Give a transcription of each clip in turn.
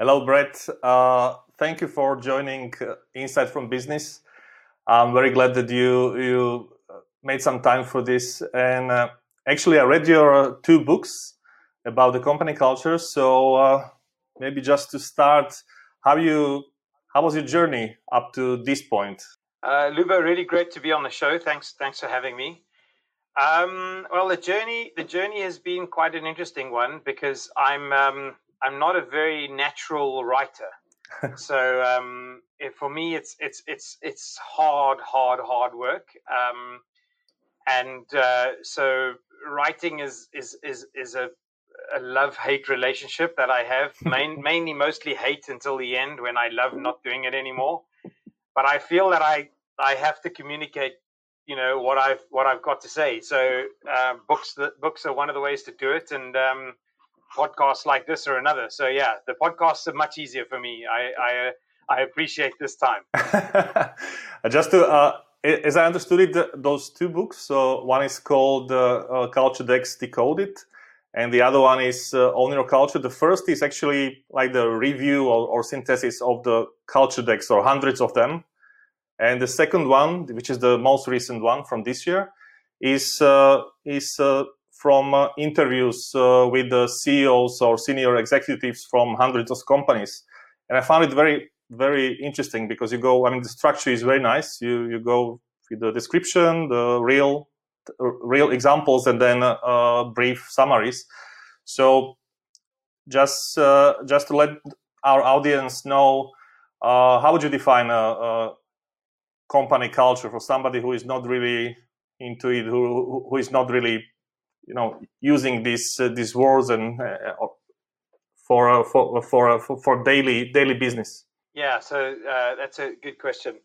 Hello, Brett. Uh, thank you for joining uh, Insight from Business. I'm very glad that you you uh, made some time for this. And uh, actually, I read your two books about the company culture. So uh, maybe just to start, how you how was your journey up to this point? Uh, really great to be on the show. Thanks, thanks for having me. Um, well, the journey the journey has been quite an interesting one because I'm um, I'm not a very natural writer. so um, it, for me, it's it's it's it's hard, hard, hard work. Um, and uh, so writing is is is is a, a love hate relationship that I have. Main, mainly, mostly hate until the end when I love not doing it anymore. But I feel that I I have to communicate you know what I've what I've got to say. So uh, books the books are one of the ways to do it, and um, podcasts like this or another. So yeah, the podcasts are much easier for me. I I, uh, I appreciate this time. Just to. Uh, as I understood it, those two books. So one is called uh, Culture Decks Decoded, and the other one is uh, Own Your Culture. The first is actually like the review or, or, synthesis of the culture decks, or hundreds of them. And the second one, which is the most recent one from this year, is uh, is uh, from uh, interviews uh, with the CEOs or senior executives from hundreds of companies. And I found it very, very interesting because you go, I mean, the structure is very nice. You, you go with the description, the real, real examples, and then uh, brief summaries. So just, uh, just to let our audience know, uh, how would you define a, a company culture for somebody who is not really into it, who, who is not really you know using these uh, these words and uh, for, uh, for, for for for daily daily business? Yeah, so that's a good question.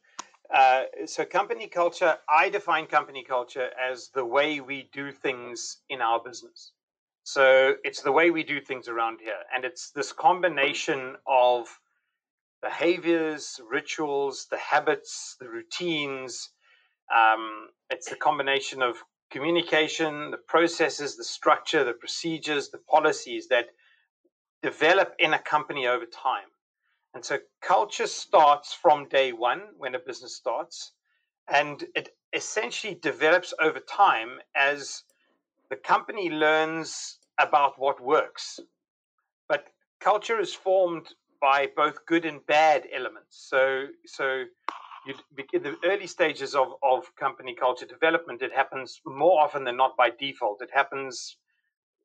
Uh, so company culture, I define company culture as the way we do things in our business. So it's the way we do things around here, and it's this combination of behaviors, rituals, the habits, the routines. Um, it's the combination of communication, the processes, the structure, the procedures, the policies that develop in a company over time. And so culture starts from day one when a business starts, and it essentially develops over time as the company learns about what works. But culture is formed by both good and bad elements. So, so in the early stages of, of company culture development, it happens more often than not by default. It happens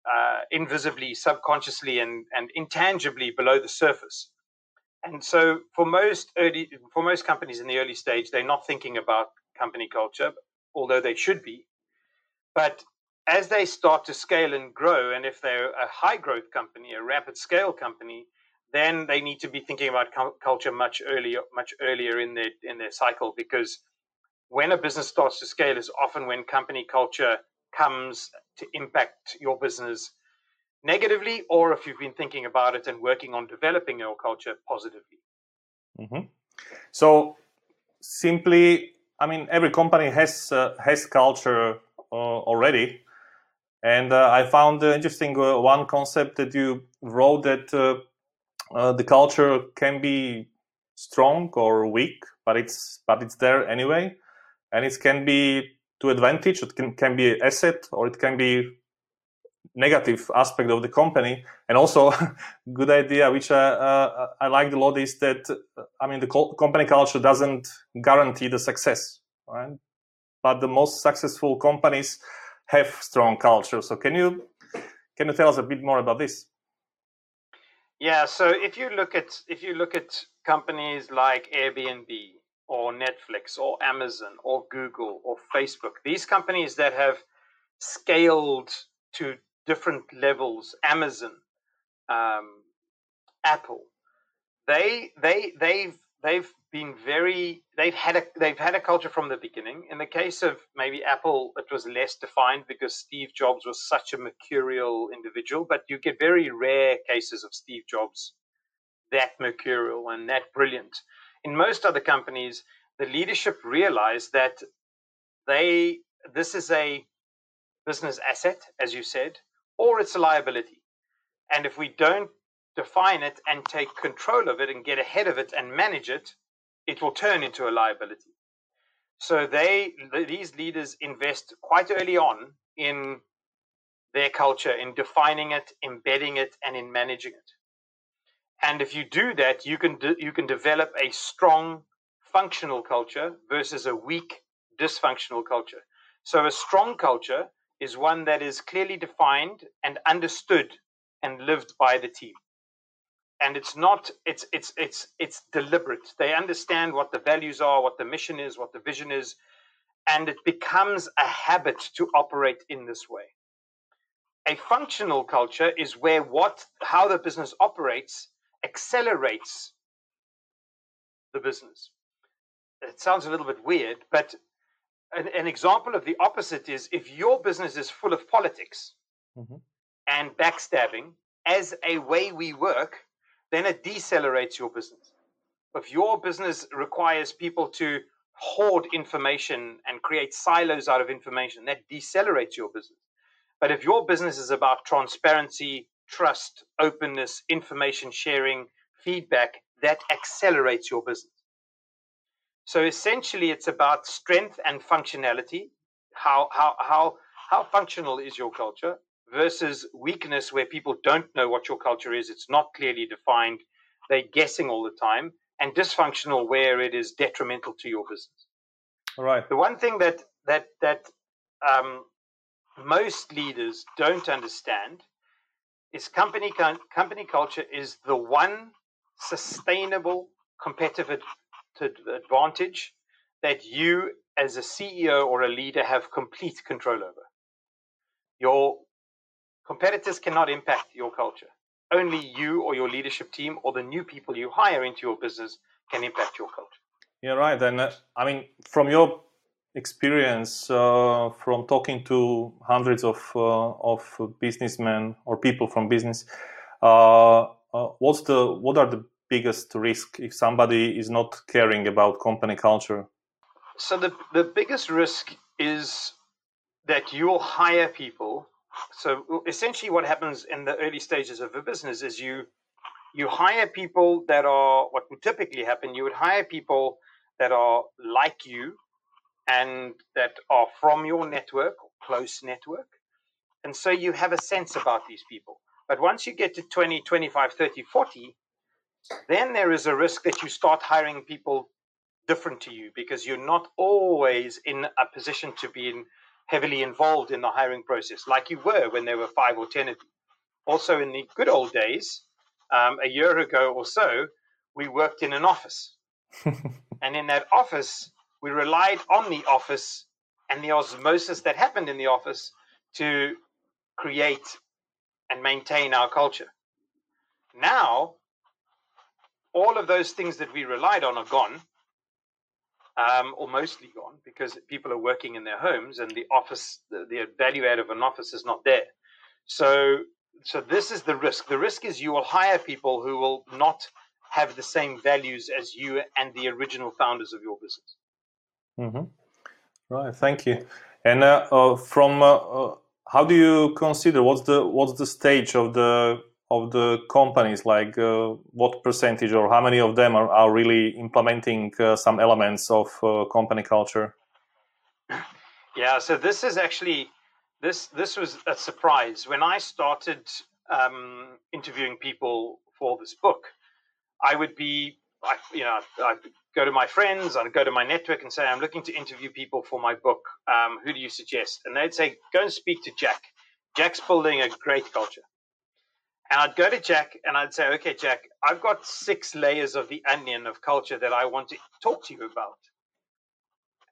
uh, invisibly, subconsciously, and, and intangibly below the surface. And so, for most early, for most companies in the early stage, they're not thinking about company culture, although they should be. But as they start to scale and grow, and if they're a high growth company, a rapid scale company, then they need to be thinking about culture much earlier, much earlier in their in their cycle because when a business starts to scale is often when company culture comes to impact your business negatively, or if you've been thinking about it and working on developing your culture positively. Mm-hmm. So simply, I mean, every company has uh, has culture uh, already, and uh, I found interesting uh, one concept that you wrote that uh, uh, the culture can be strong or weak, but it's but it's there anyway, and it can be to advantage. It can can be asset or it can be negative aspect of the company. And also, good idea which I, uh, I like a lot is that I mean the co- company culture doesn't guarantee the success, right? But the most successful companies have strong culture. So can you can you tell us a bit more about this? Yeah, so if you look at if you look at companies like Airbnb or Netflix or Amazon or Google or Facebook, these companies that have scaled to different levels, Amazon, um, Apple, they they they've they've been very they've had a they've had a culture from the beginning. In the case of maybe Apple, it was less defined because Steve Jobs was such a mercurial individual. But you get very rare cases of Steve Jobs that mercurial and that brilliant. In most other companies, the leadership realized that they this is a business asset, as you said, or it's a liability. And if we don't define it and take control of it and get ahead of it and manage it, it will turn into a liability. So they these leaders invest quite early on in their culture, in defining it, embedding it, and in managing it. And if you do that, you can de- you can develop a strong functional culture versus a weak dysfunctional culture. So a strong culture is one that is clearly defined and understood and lived by the team. And it's not it's it's it's it's deliberate. They understand what the values are, what the mission is, what the vision is, and it becomes a habit to operate in this way. A functional culture is where what how the business operates accelerates the business. It sounds a little bit weird, but an, an example of the opposite is if your business is full of politics mm-hmm. and backstabbing as a way we work, then it decelerates your business. If your business requires people to hoard information and create silos out of information, that decelerates your business. But if your business is about transparency, trust, openness, information sharing, feedback, that accelerates your business. So essentially, it's about strength and functionality. How, how, how, how functional is your culture versus weakness where people don't know what your culture is? It's not clearly defined. They're guessing all the time. And dysfunctional where it is detrimental to your business. All right. The one thing that, that, that um, most leaders don't understand is company company culture is the one sustainable competitive advantage that you as a CEO or a leader have complete control over. Your competitors cannot impact your culture. Only you or your leadership team or the new people you hire into your business can impact your culture. Yeah, right. And uh, I mean, from your experience uh, from talking to hundreds of uh, of businessmen or people from business uh, uh, what's the what are the biggest risk if somebody is not caring about company culture so the the biggest risk is that you'll hire people so essentially what happens in the early stages of a business is you you hire people that are what would typically happen you would hire people that are like you and that are from your network or close network. And so you have a sense about these people. But once you get to 20, 25, 30, 40, then there is a risk that you start hiring people different to you because you're not always in a position to be in, heavily involved in the hiring process like you were when there were five or 10 of you. Also, in the good old days, um, a year ago or so, we worked in an office. and in that office, we relied on the office and the osmosis that happened in the office to create and maintain our culture. Now, all of those things that we relied on are gone, um, or mostly gone, because people are working in their homes and the office, the, the value add of an office is not there. So, so this is the risk. The risk is you will hire people who will not have the same values as you and the original founders of your business. Mm-hmm. Right, thank you. And uh, uh, from uh, uh, how do you consider what's the what's the stage of the of the companies? Like uh, what percentage or how many of them are, are really implementing uh, some elements of company culture? Yeah, so this is actually this this was a surprise when I started um, interviewing people for this book. I would be I, you know, I go to my friends, I go to my network and say, I'm looking to interview people for my book. Um, who do you suggest? And they'd say, go and speak to Jack. Jack's building a great culture. And I'd go to Jack and I'd say, okay, Jack, I've got six layers of the onion of culture that I want to talk to you about.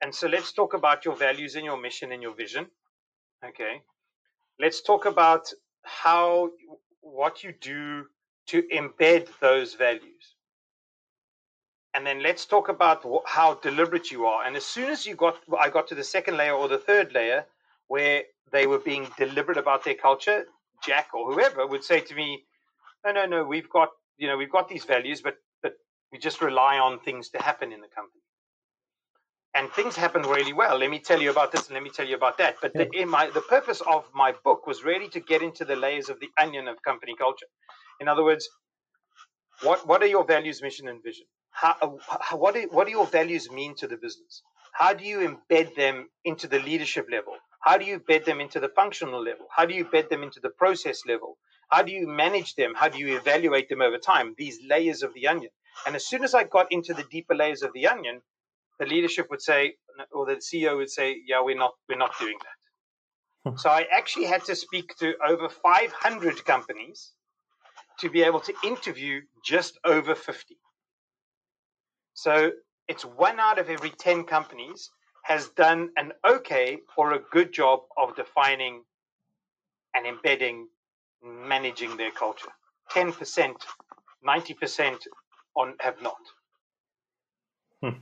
And so let's talk about your values and your mission and your vision. Okay. Let's talk about how, what you do to embed those values and then let's talk about how deliberate you are. And as soon as you got, I got to the second layer or the third layer where they were being deliberate about their culture, Jack or whoever would say to me, "No, no, no, we've got, you know, we've got these values, but but we just rely on things to happen in the company." And things happen really well. Let me tell you about this, and let me tell you about that. But the, in my the purpose of my book was really to get into the layers of the onion of company culture. In other words, what what are your values, mission, and vision? How, how, what do, what do your values mean to the business? How do you embed them into the leadership level? How do you bed them into the functional level? How do you bed them into the process level? How do you manage them? How do you evaluate them over time? These layers of the onion. And as soon as I got into the deeper layers of the onion, the leadership would say, or the CEO would say, "Yeah, we're not, we're not doing that." So I actually had to speak to over 500 companies to be able to interview just over 50. So it's one out of every 10 companies has done an okay or a good job of defining and embedding, managing their culture. 10%, 90% on have not. Hmm.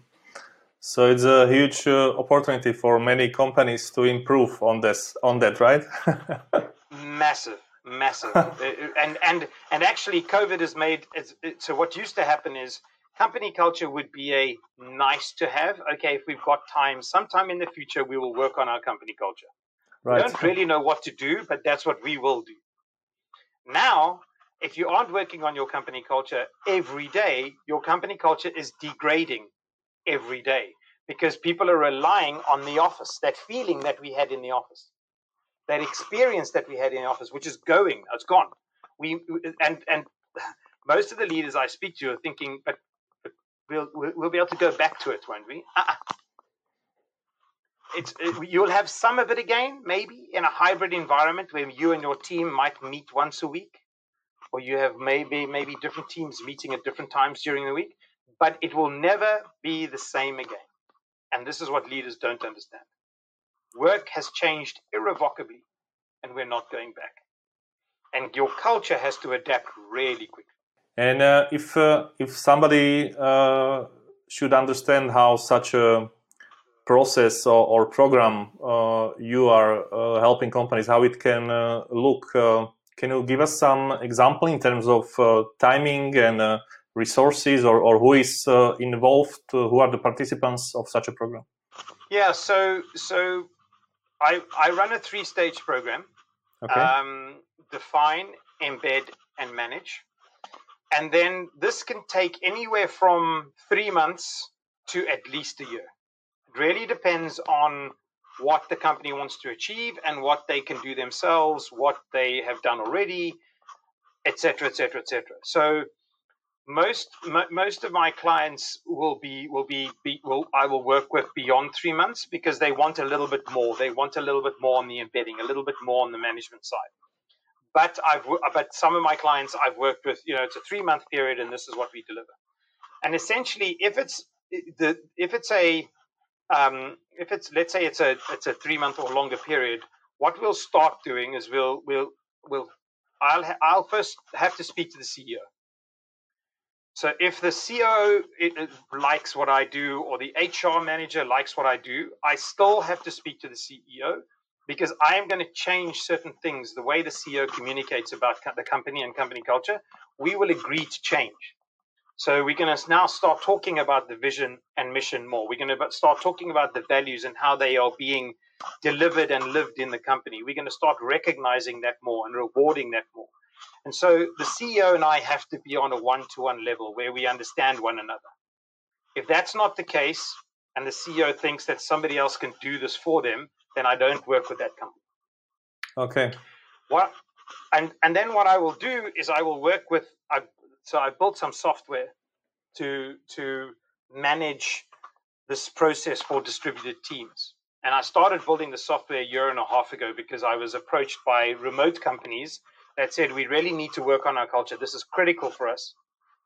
So it's a huge uh, opportunity for many companies to improve on this, on that, right? massive, massive, uh, and and and actually, COVID has made it, so. What used to happen is company culture would be a nice to have. Okay, if we've got time, sometime in the future, we will work on our company culture. Right. We don't really know what to do, but that's what we will do. Now, if you aren't working on your company culture every day, your company culture is degrading every day because people are relying on the office, that feeling that we had in the office, that experience that we had in the office, which is going, it's gone. We and and most of the leaders I speak to are thinking, but we'll we'll be able to go back to it, won't we? Uh-uh. It's it, you'll have some of it again, maybe in a hybrid environment where you and your team might meet once a week, or you have maybe maybe different teams meeting at different times during the week. But it will never be the same again, and this is what leaders don't understand. Work has changed irrevocably, and we're not going back. And your culture has to adapt really quickly. And uh, if uh, if somebody uh, should understand how such a process or, or program uh, you are uh, helping companies, how it can uh, look, can you give us some example in terms of timing and resources, or, or who is involved? who are the participants of such a program? Yeah, so so I I run a three stage program. Okay. Um, define, embed, and manage. And then this can take anywhere from three months to at least a year. It really depends on what the company wants to achieve and what they can do themselves, what they have done already, etc., etc., etc. So most m- most of my clients will be will be, be will I will work with beyond three months because they want a little bit more. They want a little bit more on the embedding, a little bit more on the management side. But I've but some of my clients I've worked with, you know, it's a three month period, and this is what we deliver. And essentially, if it's the if it's a um, if it's let's say it's a it's a three month or longer period, what we'll start doing is we'll we'll we'll I'll ha- I'll first have to speak to the CEO. So if the CEO likes what I do or the HR manager likes what I do, I still have to speak to the CEO because I am going to change certain things, the way the CEO communicates about the company and company culture, we will agree to change. So we're going to now start talking about the vision and mission more. We're going to start talking about the values and how they are being delivered and lived in the company. We're going to start recognizing that more and rewarding that more. And so the CEO and I have to be on a one to one level where we understand one another. If that's not the case, and the CEO thinks that somebody else can do this for them, then I don't work with that company. Okay. What and and then what I will do is I will work with I so I built some software to to manage this process for distributed teams. And I started building the software a year and a half ago because I was approached by remote companies that said we really need to work on our culture. This is critical for us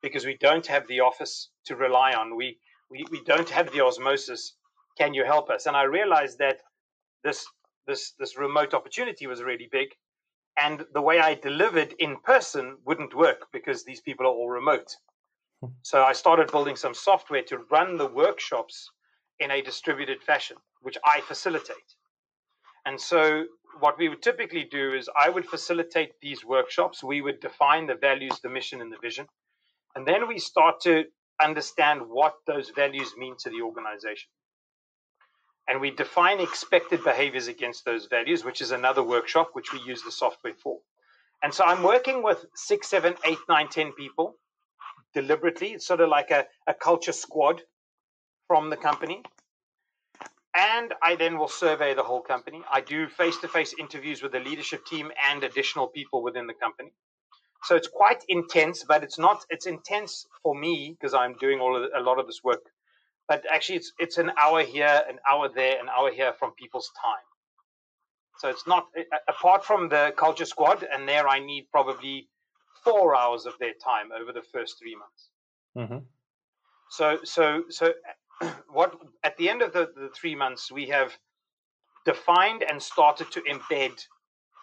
because we don't have the office to rely on. We we, we don't have the osmosis. Can you help us? And I realized that this this this remote opportunity was really big and the way i delivered in person wouldn't work because these people are all remote. Hmm. so i started building some software to run the workshops in a distributed fashion which i facilitate. And so what we would typically do is i would facilitate these workshops. We would define the values the mission and the vision. And then we start to understand what those values mean to the organization and we define expected behaviors against those values, which is another workshop which we use the software for. And so I'm working with six, seven, eight, nine, ten people deliberately. It's sort of like a, a culture squad from the company. And I then will survey the whole company. I do face to face interviews with the leadership team and additional people within the company. So it's quite intense, but it's not, it's intense for me because I'm doing all of a lot of this work. But actually, it's, it's an hour here, an hour there, an hour here from people's time. So it's not, apart from the culture squad, and there I need probably four hours of their time over the first three months. Mm-hmm. So, so, so, what at the end of the, the three months we have defined and started to embed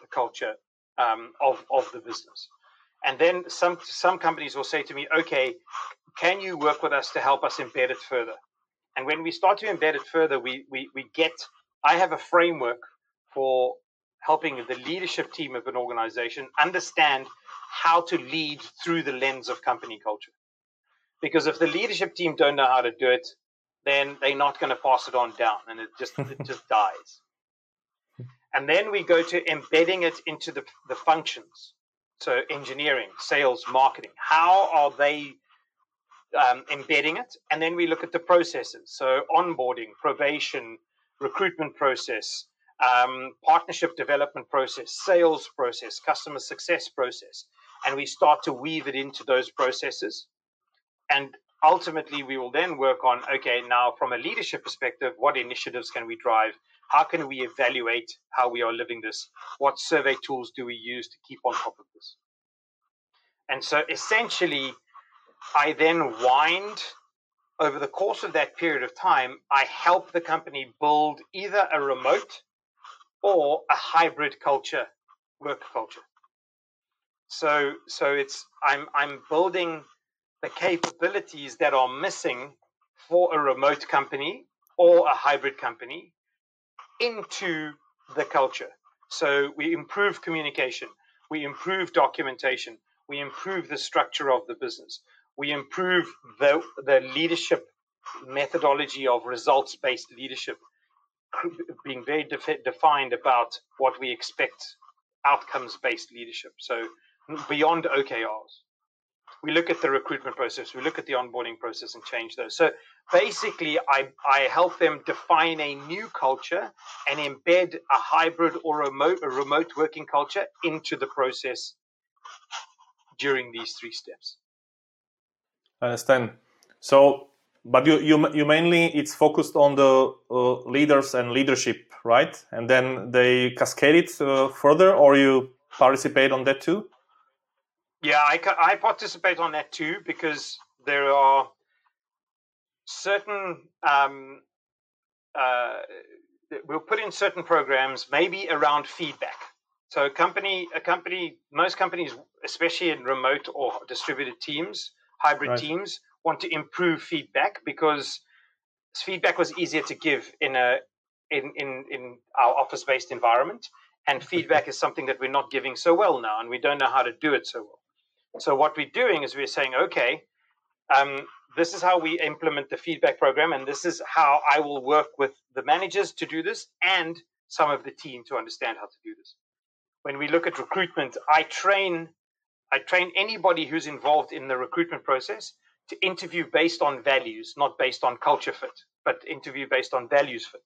the culture um, of of the business, and then some some companies will say to me, "Okay, can you work with us to help us embed it further?" And when we start to embed it further, we we we get. I have a framework for helping the leadership team of an organization understand how to lead through the lens of company culture. Because if the leadership team don't know how to do it, then they're not going to pass it on down and it just it just dies. And then we go to embedding it into the, the functions. So engineering, sales, marketing. How are they um, embedding it? And then we look at the processes. So onboarding, probation, recruitment process, um, partnership development process, sales process, customer success process, and we start to weave it into those processes. And ultimately, we will then work on okay, now from a leadership perspective, what initiatives can we drive? How can we evaluate how we are living this? What survey tools do we use to keep on top of this? And so essentially, I then wind over the course of that period of time, I help the company build either a remote or a hybrid culture, work culture. So so it's I'm I'm building the capabilities that are missing for a remote company or a hybrid company into the culture. So we improve communication, we improve documentation, we improve the structure of the business, we improve the the leadership methodology of results based leadership being very defi- defined about what we expect outcomes based leadership. So beyond OKRs, we look at the recruitment process, we look at the onboarding process and change those. So basically, I, I help them define a new culture and embed a hybrid or remote, a remote working culture into the process during these three steps. Understand. So but you, you, you mainly it's focused on the uh, leaders and leadership, right? And then they cascade it uh, further, or you participate on that too? Yeah, I, I participate on that too because there are certain um, uh, we'll put in certain programs maybe around feedback. So a company, a company, most companies, especially in remote or distributed teams, hybrid right. teams, want to improve feedback because feedback was easier to give in a in in, in our office based environment and feedback is something that we're not giving so well now and we don't know how to do it so well. So what we're doing is we're saying okay um, this is how we implement the feedback program and this is how i will work with the managers to do this and some of the team to understand how to do this. When we look at recruitment i train i train anybody who's involved in the recruitment process to interview based on values, not based on culture fit, but interview based on values fit.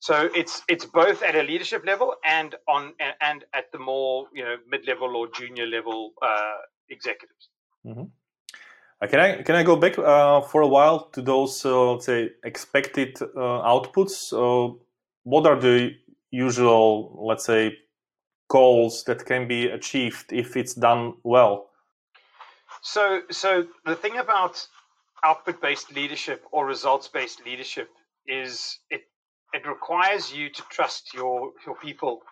So it's it's both at a leadership level and on and at the more you know mid level or junior level uh, executives. Mm-hmm. Uh, can I can I go back uh, for a while to those uh, let's say expected uh, outputs? What are the usual let's say goals that can be achieved if it's done well? So, so the thing about output-based leadership or results-based leadership is it it requires you to trust your your people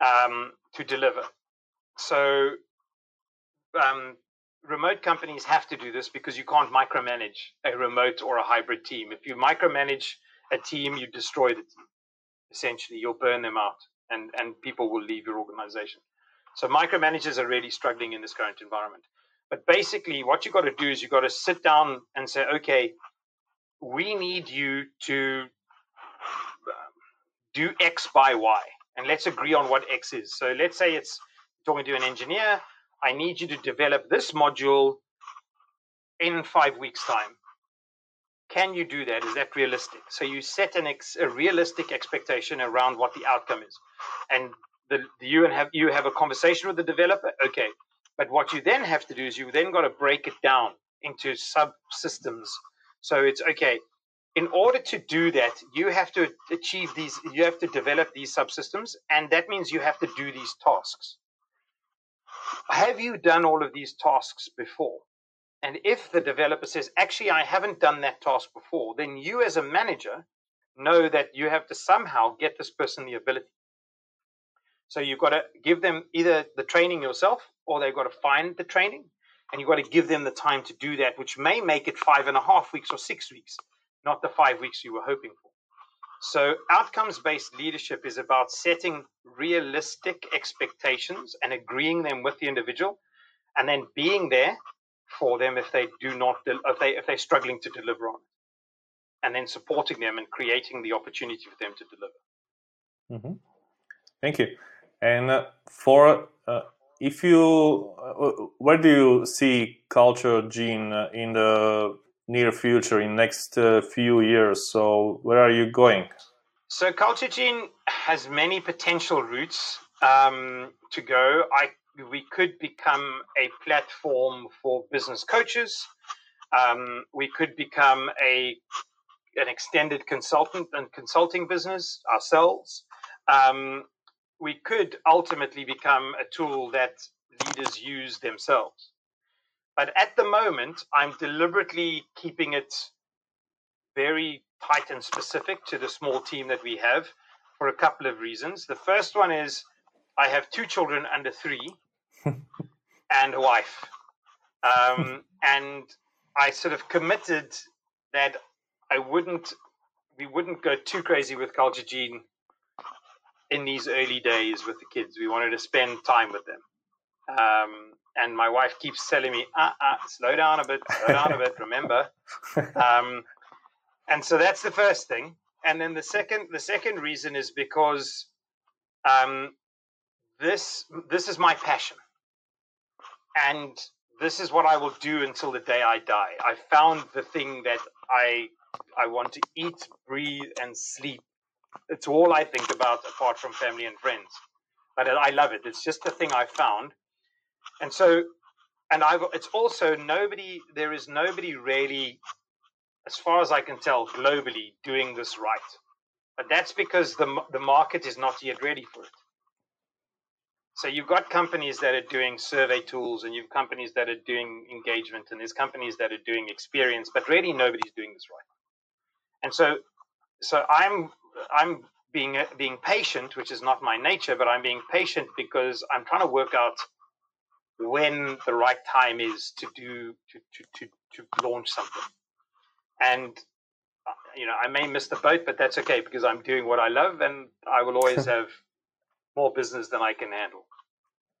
um, to deliver. So, um, remote companies have to do this because you can't micromanage a remote or a hybrid team. If you micromanage a team, you destroy the team. Essentially, you'll burn them out, and and people will leave your organization. So, micromanagers are really struggling in this current environment. But basically, what you've got to do is you've got to sit down and say, okay, we need you to um, do X by Y, and let's agree on what X is. So let's say it's talking to an engineer. I need you to develop this module in five weeks' time. Can you do that? Is that realistic? So you set an ex, a realistic expectation around what the outcome is, and the, you and have you have a conversation with the developer. Okay, but what you then have to do is you then got to break it down into subsystems. So it's okay. In order to do that, you have to achieve these. You have to develop these subsystems, and that means you have to do these tasks. Have you done all of these tasks before? And if the developer says, actually, I haven't done that task before, then you as a manager know that you have to somehow get this person the ability. So you've got to give them either the training yourself or they've got to find the training and you've got to give them the time to do that, which may make it five and a half weeks or six weeks, not the five weeks you were hoping for. So, outcomes based leadership is about setting realistic expectations and agreeing them with the individual, and then being there for them if they do not if they if they're struggling to deliver on it, and then supporting them and creating the opportunity for them to deliver. Mm-hmm. Thank you. And uh, for uh, if you, uh, where do you see culture gene uh, in the near future, in next uh, few years? So where are you going? So culture gene has many potential routes um, to go. I we could become a platform for business coaches. Um, we could become a an extended consultant and consulting business ourselves. Um, we could ultimately become a tool that leaders use themselves. But at the moment, I'm deliberately keeping it very tight and specific to the small team that we have for a couple of reasons. The first one is I have two children under three and a wife. Um, and I sort of committed that I wouldn't, we wouldn't go too crazy with Culture Gene in these early days with the kids. We wanted to spend time with them. Um, and my wife keeps telling me, uh, uh, slow down a bit, slow down a bit, remember. Um, and so that's the first thing. And then the second, the second reason is because um, this this is my passion and this is what I will do until the day I die. I found the thing that I I want to eat, breathe, and sleep. It's all I think about apart from family and friends. But I love it. It's just the thing I found. And so, and I've, it's also nobody, there is nobody really, as far as I can tell, globally doing this right. But that's because the, the market is not yet ready for it. So you've got companies that are doing survey tools, and you've companies that are doing engagement, and there's companies that are doing experience, but really nobody's doing this right. And so, so I'm I'm being being patient, which is not my nature, but I'm being patient because I'm trying to work out when the right time is to do to to to, to launch something. And uh, you know, I may miss the boat, but that's okay because I'm doing what I love, and I will always have more business than I can handle.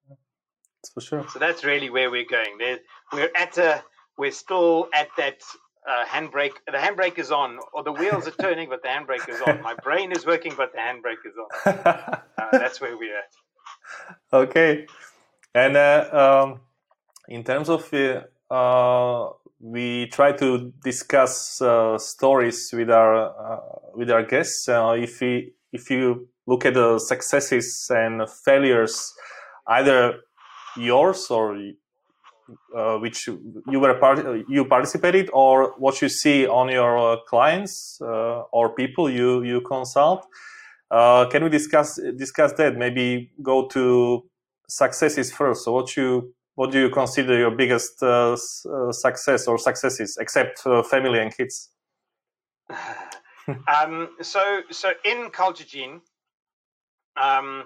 That's for sure. So that's really where we're going. There, we're at a, we're still at that uh, handbrake. The handbrake is on, or the wheels are turning, but the handbrake is on. My brain is working, but the handbrake is on. Uh, that's where we're at. Okay, and uh, um, in terms of uh, uh, we try to discuss uh, stories with our with our guests. if we if you look at the successes and failures, either yours or uh, which you were part you participated, or what you see on your uh, clients uh, or people you you consult. Uh, can we discuss discuss that? Maybe go to successes first. So, what you what do you consider your biggest uh, uh, success or successes, except family and kids? um, so, so in Culture Gene, um,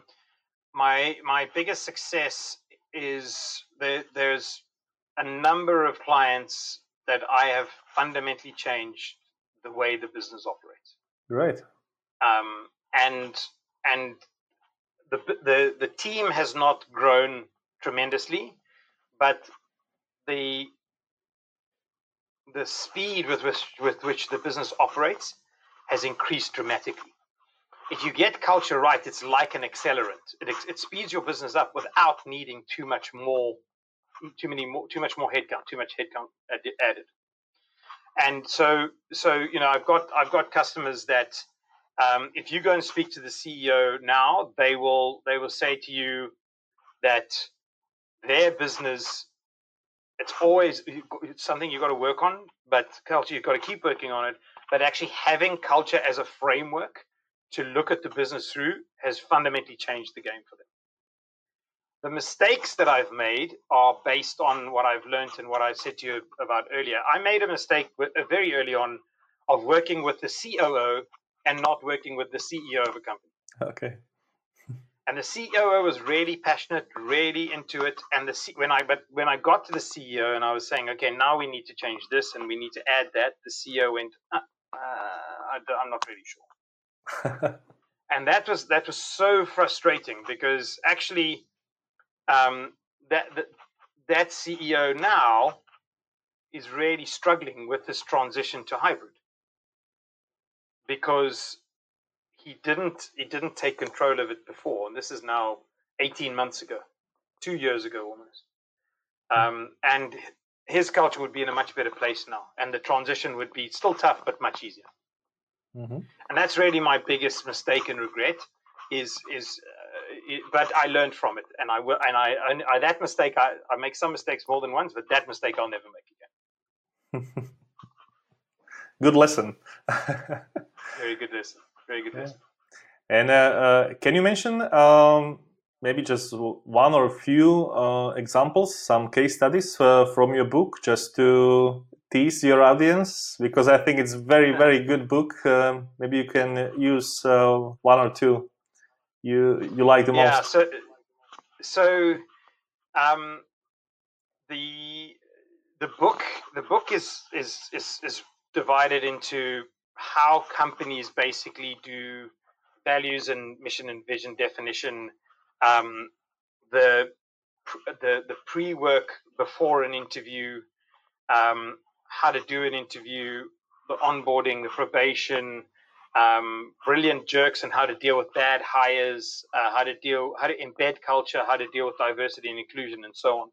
my my biggest success is there, there's a number of clients that I have fundamentally changed the way the business operates. Right. Um, and and the the the team has not grown tremendously, but the the speed with which with which the business operates has increased dramatically if you get culture right, it's like an accelerant. It, it speeds your business up without needing too much more too many more, too much more headcount, too much headcount added. And so, so you know, I've got I've got customers that um, if you go and speak to the CEO now, they will they will say to you that their business it's always it's something you've got to work on, but culture you've got to keep working on it. But actually having culture as a framework to look at the business through has fundamentally changed the game for them. The mistakes that I've made are based on what I've learned and what I said to you about earlier. I made a mistake uh, very early on of working with the COO and not working with the CEO of a company. Okay. And the CEO was really passionate, really into it. And the C- when I but when I got to the CEO and I was saying, okay, now we need to change this and we need to add that, the CEO went, uh, uh, I, am not really sure. and that was that was so frustrating because actually, um, that, that that CEO now is really struggling with this transition to hybrid because he didn't he didn't take control of it before, and this is now 18 months ago, two years ago almost. Hmm. Um, and his culture would be in a much better place now, and the transition would be still tough but much easier. Mm-hmm. And that's really my biggest mistake and regret. Is is uh, it, but I learned from it, and I will, and I, and I that mistake I, I make some mistakes more than once, but that mistake I'll never make again. Good lesson. Very good lesson. Very good yeah. lesson. And uh, uh, can you mention um, maybe just one or a few uh, examples, some case studies uh, from your book, just to tease your audience? Because I think it's very, very good book. Um, maybe you can use uh, one or two you you like the yeah, most. Yeah. So, so um, the the book the book is is is, is divided into how companies basically do values and mission and vision definition, um, the the the pre work before an interview, um, how to do an interview, the onboarding, the probation, um, brilliant jerks, and how to deal with bad hires, uh, how to deal, how to embed culture, how to deal with diversity and inclusion, and so on.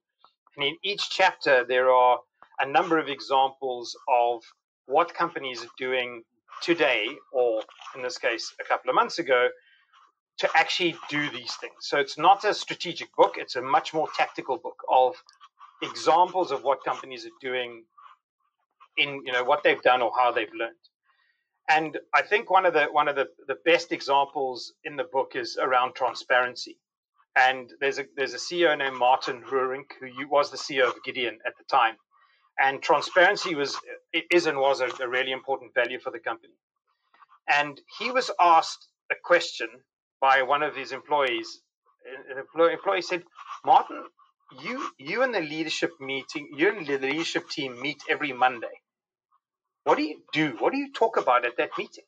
And in each chapter, there are a number of examples of what companies are doing today, or in this case, a couple of months ago, to actually do these things. So it's not a strategic book, it's a much more tactical book of examples of what companies are doing in you know what they've done or how they've learned. And I think one of the one of the, the best examples in the book is around transparency. And there's a there's a CEO named Martin Roerink who was the CEO of Gideon at the time. And transparency was is and was a, a really important value for the company. And he was asked a question by one of his employees. An employee, said, "Martin, you you and the leadership meeting, you and the leadership team meet every Monday. What do you do? What do you talk about at that meeting?"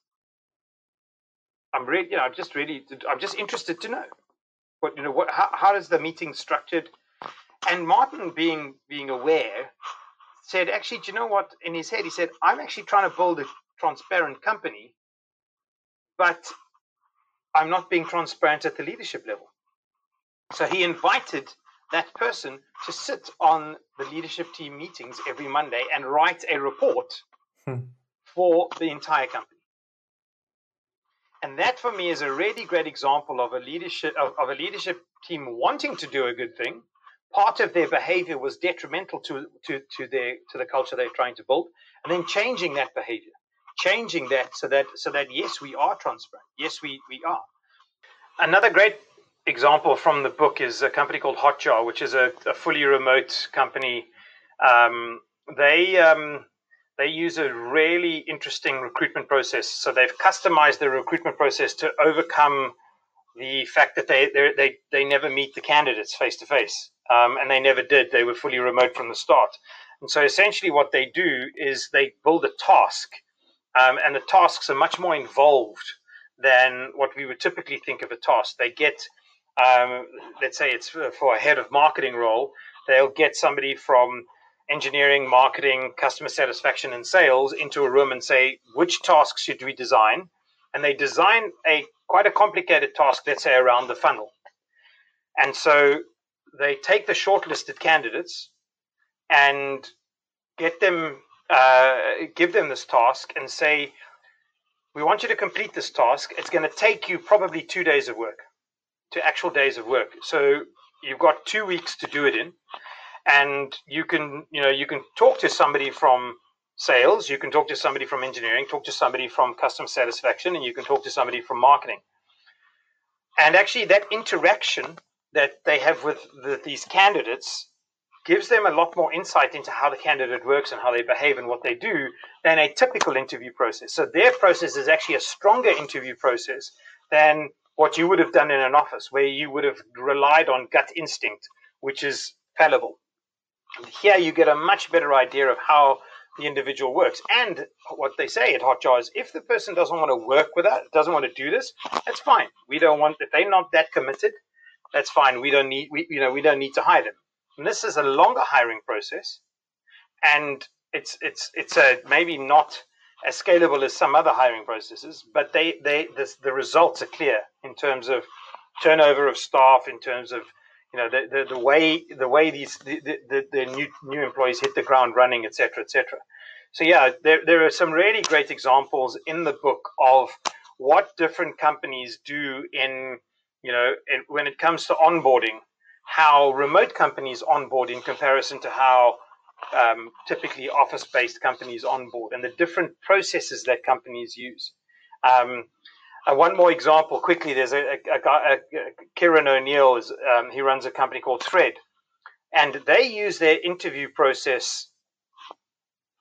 I'm really, you know, I'm just really, I'm just interested to know what you know. What how, how is the meeting structured? And Martin, being being aware, said, actually, do you know what? In his head, he said, I'm actually trying to build a transparent company, but I'm not being transparent at the leadership level. So he invited that person to sit on the leadership team meetings every Monday and write a report hmm. for the entire company. And that for me is a really great example of a leadership of, of a leadership team wanting to do a good thing, part of their behavior was detrimental to, to, to, their, to the culture they're trying to build, and then changing that behavior, changing that so that, so that yes, we are transparent. Yes, we, we are. Another great example from the book is a company called Hotjar, which is a, a fully remote company. Um, they um, they use a really interesting recruitment process. So they've customized the recruitment process to overcome the fact that they they they never meet the candidates face to face and they never did. They were fully remote from the start. And so essentially, what they do is they build a task, um, and the tasks are much more involved than what we would typically think of a task. They get, um, let's say it's for a head of marketing role, they'll get somebody from engineering, marketing, customer satisfaction, and sales into a room and say, which tasks should we design? And they design a quite a complicated task, let's say around the funnel. And so they take the shortlisted candidates and get them, uh, give them this task and say, we want you to complete this task. It's going to take you probably two days of work, two actual days of work. So you've got two weeks to do it in, and you can, you know, you can talk to somebody from sales, you can talk to somebody from engineering, talk to somebody from customer satisfaction, and you can talk to somebody from marketing. And actually, that interaction that they have with the, these candidates gives them a lot more insight into how the candidate works and how they behave and what they do than a typical interview process. So their process is actually a stronger interview process than what you would have done in an office where you would have relied on gut instinct, which is fallible. Here you get a much better idea of how the individual works. And what they say at Hotjar is if the person doesn't want to work with us, doesn't want to do this, that's fine. We don't want if they're not that committed, that's fine. We don't need we you know we don't need to hire them. And this is a longer hiring process, and it's it's it's a maybe not as scalable as some other hiring processes, but they they this, the results are clear in terms of turnover of staff, in terms of you know the, the, the way the way these the, the, the new new employees hit the ground running, etc. etc. So yeah, there there are some really great examples in the book of what different companies do in you know in, when it comes to onboarding how remote companies onboard in comparison to how um, typically office-based companies onboard and the different processes that companies use. Um, uh, one more example quickly. There's a, a, a guy, a, Kieran O'Neill. Is, um, he runs a company called Thread, and they use their interview process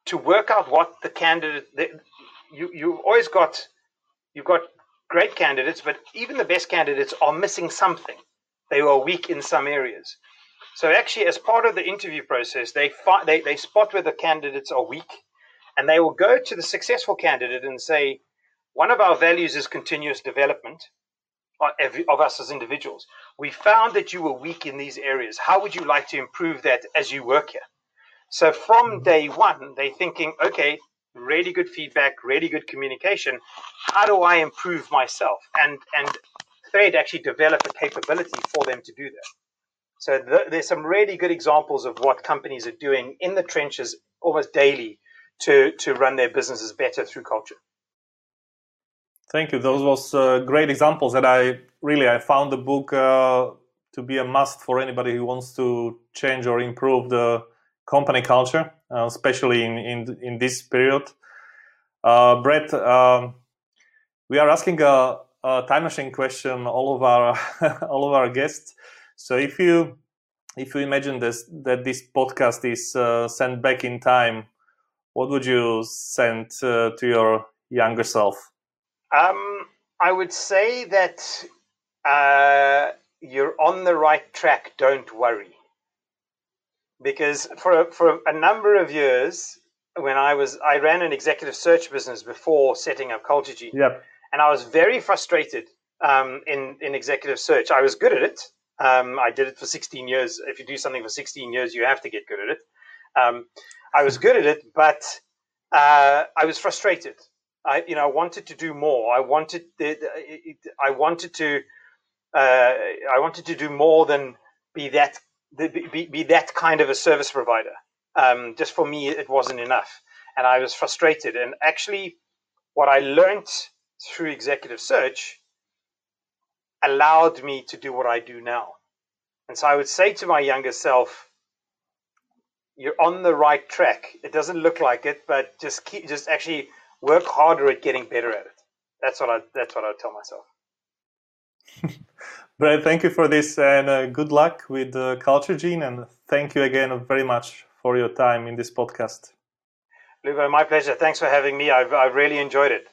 to work out what the candidate. You you've always got you've got great candidates, but even the best candidates are missing something they were weak in some areas. So actually, as part of the interview process, they, fi- they, they spot where the candidates are weak, and they will go to the successful candidate and say, one of our values is continuous development of us as individuals. We found that you were weak in these areas. How would you like to improve that as you work here? So from mm-hmm. day one, they're thinking, okay, really good feedback, really good communication. How do I improve myself? And and Thread actually develop a capability for them to do that. So th- there's some really good examples of what companies are doing in the trenches almost daily to, to run their businesses better through culture. Thank you. Those was uh, great examples that I really I found the book uh, to be a must for anybody who wants to change or improve the company culture, uh, especially in, in in this period. Uh, Brett, um, we are asking a, uh, time machine question all of our all of our guests. So if you if you imagine this that this podcast is uh, sent back in time, what would you send uh, to your younger self? Um, I would say that uh, you're on the right track. Don't worry, because for for a number of years, when I was I ran an executive search business before setting up Culture Gene and I was very frustrated um, in in executive search. I was good at it. Um, I did it for 16 years. If you do something for 16 years, you have to get good at it. Um, I was good at it, but uh, I was frustrated. I, you know, I wanted to do more. I wanted, I wanted to, uh, I wanted to do more than be that, be, be that kind of a service provider. Um, just for me, it wasn't enough, and I was frustrated. And actually, what I learned through executive search allowed me to do what I do now. And so I would say to my younger self, you're on the right track. It doesn't look like it, but just keep, just actually work harder at getting better at it. That's what I, that's what I would tell myself. Brett, thank you for this and uh, good luck with uh, Culture Gene. And thank you again very much for your time in this podcast. Lubo, my pleasure. Thanks for having me. I've, I've really enjoyed it.